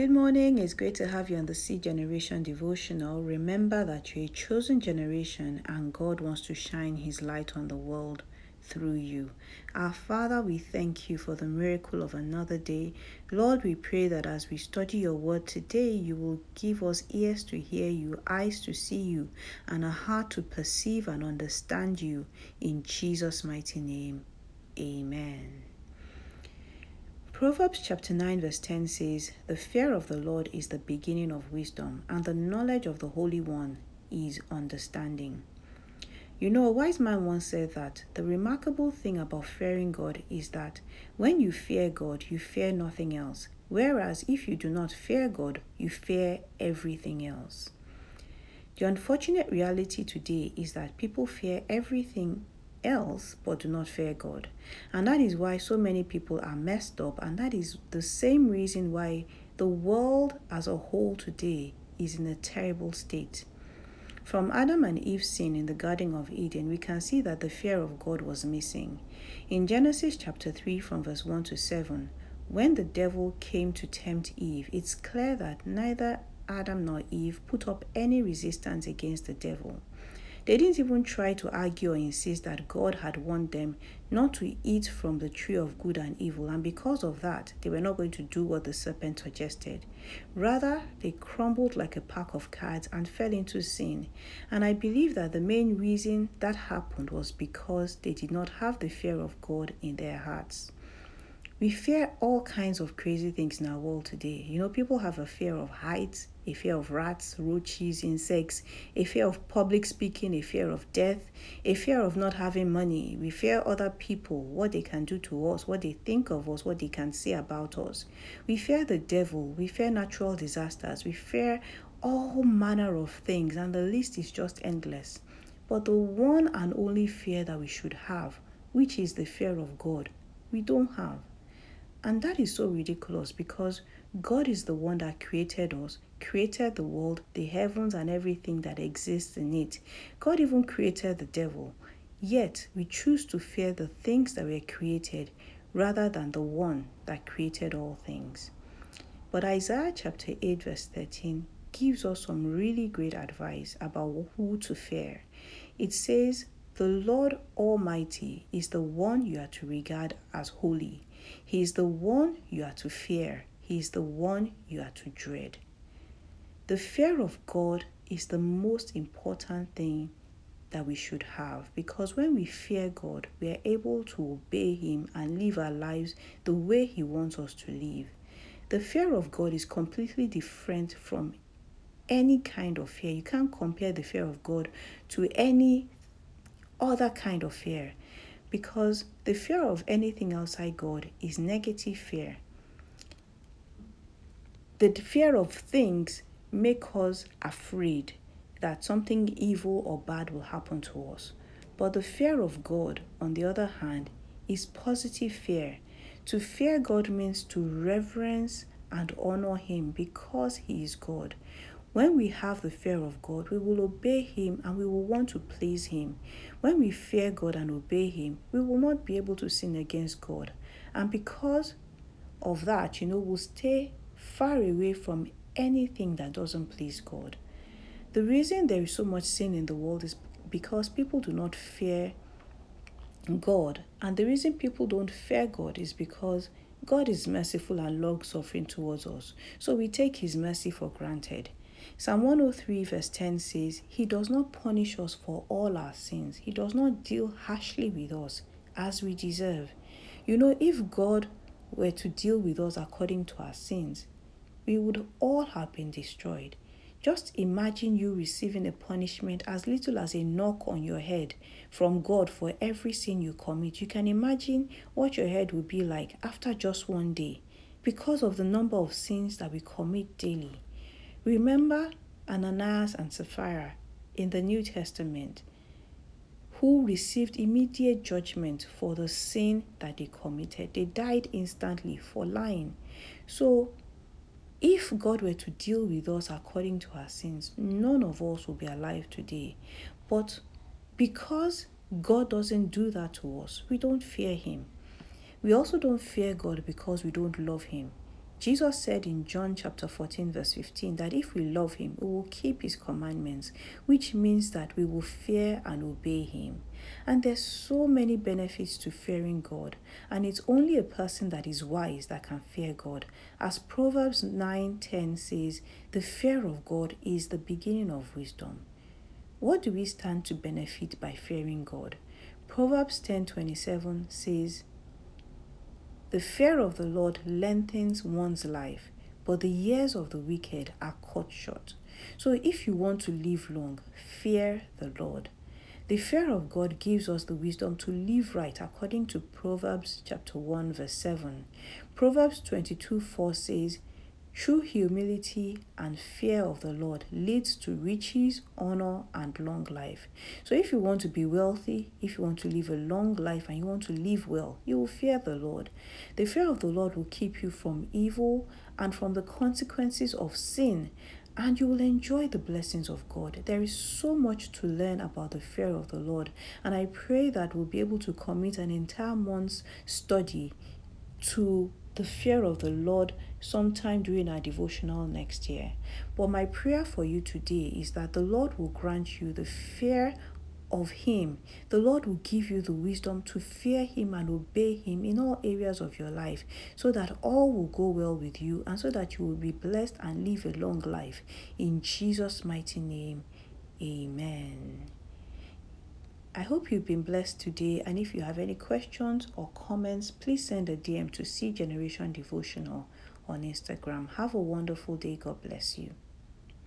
Good morning. It's great to have you on the C Generation devotional. Remember that you're a chosen generation and God wants to shine His light on the world through you. Our Father, we thank you for the miracle of another day. Lord, we pray that as we study your word today, you will give us ears to hear you, eyes to see you, and a heart to perceive and understand you. In Jesus' mighty name, amen. Proverbs chapter 9, verse 10 says, The fear of the Lord is the beginning of wisdom, and the knowledge of the Holy One is understanding. You know, a wise man once said that the remarkable thing about fearing God is that when you fear God, you fear nothing else, whereas if you do not fear God, you fear everything else. The unfortunate reality today is that people fear everything else but do not fear God. And that is why so many people are messed up, and that is the same reason why the world as a whole today is in a terrible state. From Adam and Eve's sin in the Garden of Eden, we can see that the fear of God was missing. In Genesis chapter 3, from verse 1 to 7, when the devil came to tempt Eve, it's clear that neither Adam nor Eve put up any resistance against the devil. They didn't even try to argue or insist that God had warned them not to eat from the tree of good and evil, and because of that, they were not going to do what the serpent suggested. Rather, they crumbled like a pack of cards and fell into sin. And I believe that the main reason that happened was because they did not have the fear of God in their hearts. We fear all kinds of crazy things in our world today. You know, people have a fear of heights, a fear of rats, roaches, insects, a fear of public speaking, a fear of death, a fear of not having money. We fear other people, what they can do to us, what they think of us, what they can say about us. We fear the devil, we fear natural disasters, we fear all manner of things, and the list is just endless. But the one and only fear that we should have, which is the fear of God, we don't have. And that is so ridiculous because God is the one that created us, created the world, the heavens, and everything that exists in it. God even created the devil. Yet we choose to fear the things that were created rather than the one that created all things. But Isaiah chapter 8, verse 13 gives us some really great advice about who to fear. It says, The Lord Almighty is the one you are to regard as holy. He is the one you are to fear, He is the one you are to dread. The fear of God is the most important thing that we should have because when we fear God, we are able to obey Him and live our lives the way He wants us to live. The fear of God is completely different from any kind of fear. You can't compare the fear of God to any other kind of fear because the fear of anything outside God is negative fear. The fear of things make us afraid that something evil or bad will happen to us. But the fear of God, on the other hand, is positive fear. To fear God means to reverence and honor Him because He is God. When we have the fear of God, we will obey Him and we will want to please Him. When we fear God and obey Him, we will not be able to sin against God. And because of that, you know, we'll stay far away from anything that doesn't please God. The reason there is so much sin in the world is because people do not fear God. And the reason people don't fear God is because God is merciful and long suffering towards us. So we take His mercy for granted. Psalm 103, verse 10 says, He does not punish us for all our sins. He does not deal harshly with us as we deserve. You know, if God were to deal with us according to our sins, we would all have been destroyed. Just imagine you receiving a punishment as little as a knock on your head from God for every sin you commit. You can imagine what your head would be like after just one day because of the number of sins that we commit daily. Remember Ananias and Sapphira in the New Testament who received immediate judgment for the sin that they committed. They died instantly for lying. So, if God were to deal with us according to our sins, none of us would be alive today. But because God doesn't do that to us, we don't fear Him. We also don't fear God because we don't love Him. Jesus said in John chapter 14, verse 15, that if we love him, we will keep his commandments, which means that we will fear and obey him. And there's so many benefits to fearing God, and it's only a person that is wise that can fear God. As Proverbs 9:10 says, the fear of God is the beginning of wisdom. What do we stand to benefit by fearing God? Proverbs 10:27 says, the fear of the Lord lengthens one's life, but the years of the wicked are cut short. So if you want to live long, fear the Lord. The fear of God gives us the wisdom to live right according to Proverbs chapter 1 verse 7. Proverbs 22 4 says, True humility and fear of the Lord leads to riches, honor, and long life. So, if you want to be wealthy, if you want to live a long life, and you want to live well, you will fear the Lord. The fear of the Lord will keep you from evil and from the consequences of sin, and you will enjoy the blessings of God. There is so much to learn about the fear of the Lord, and I pray that we'll be able to commit an entire month's study to the fear of the Lord sometime during our devotional next year. But my prayer for you today is that the Lord will grant you the fear of Him. The Lord will give you the wisdom to fear Him and obey Him in all areas of your life so that all will go well with you and so that you will be blessed and live a long life. In Jesus' mighty name, Amen. I hope you've been blessed today. And if you have any questions or comments, please send a DM to C Generation Devotional on Instagram. Have a wonderful day. God bless you.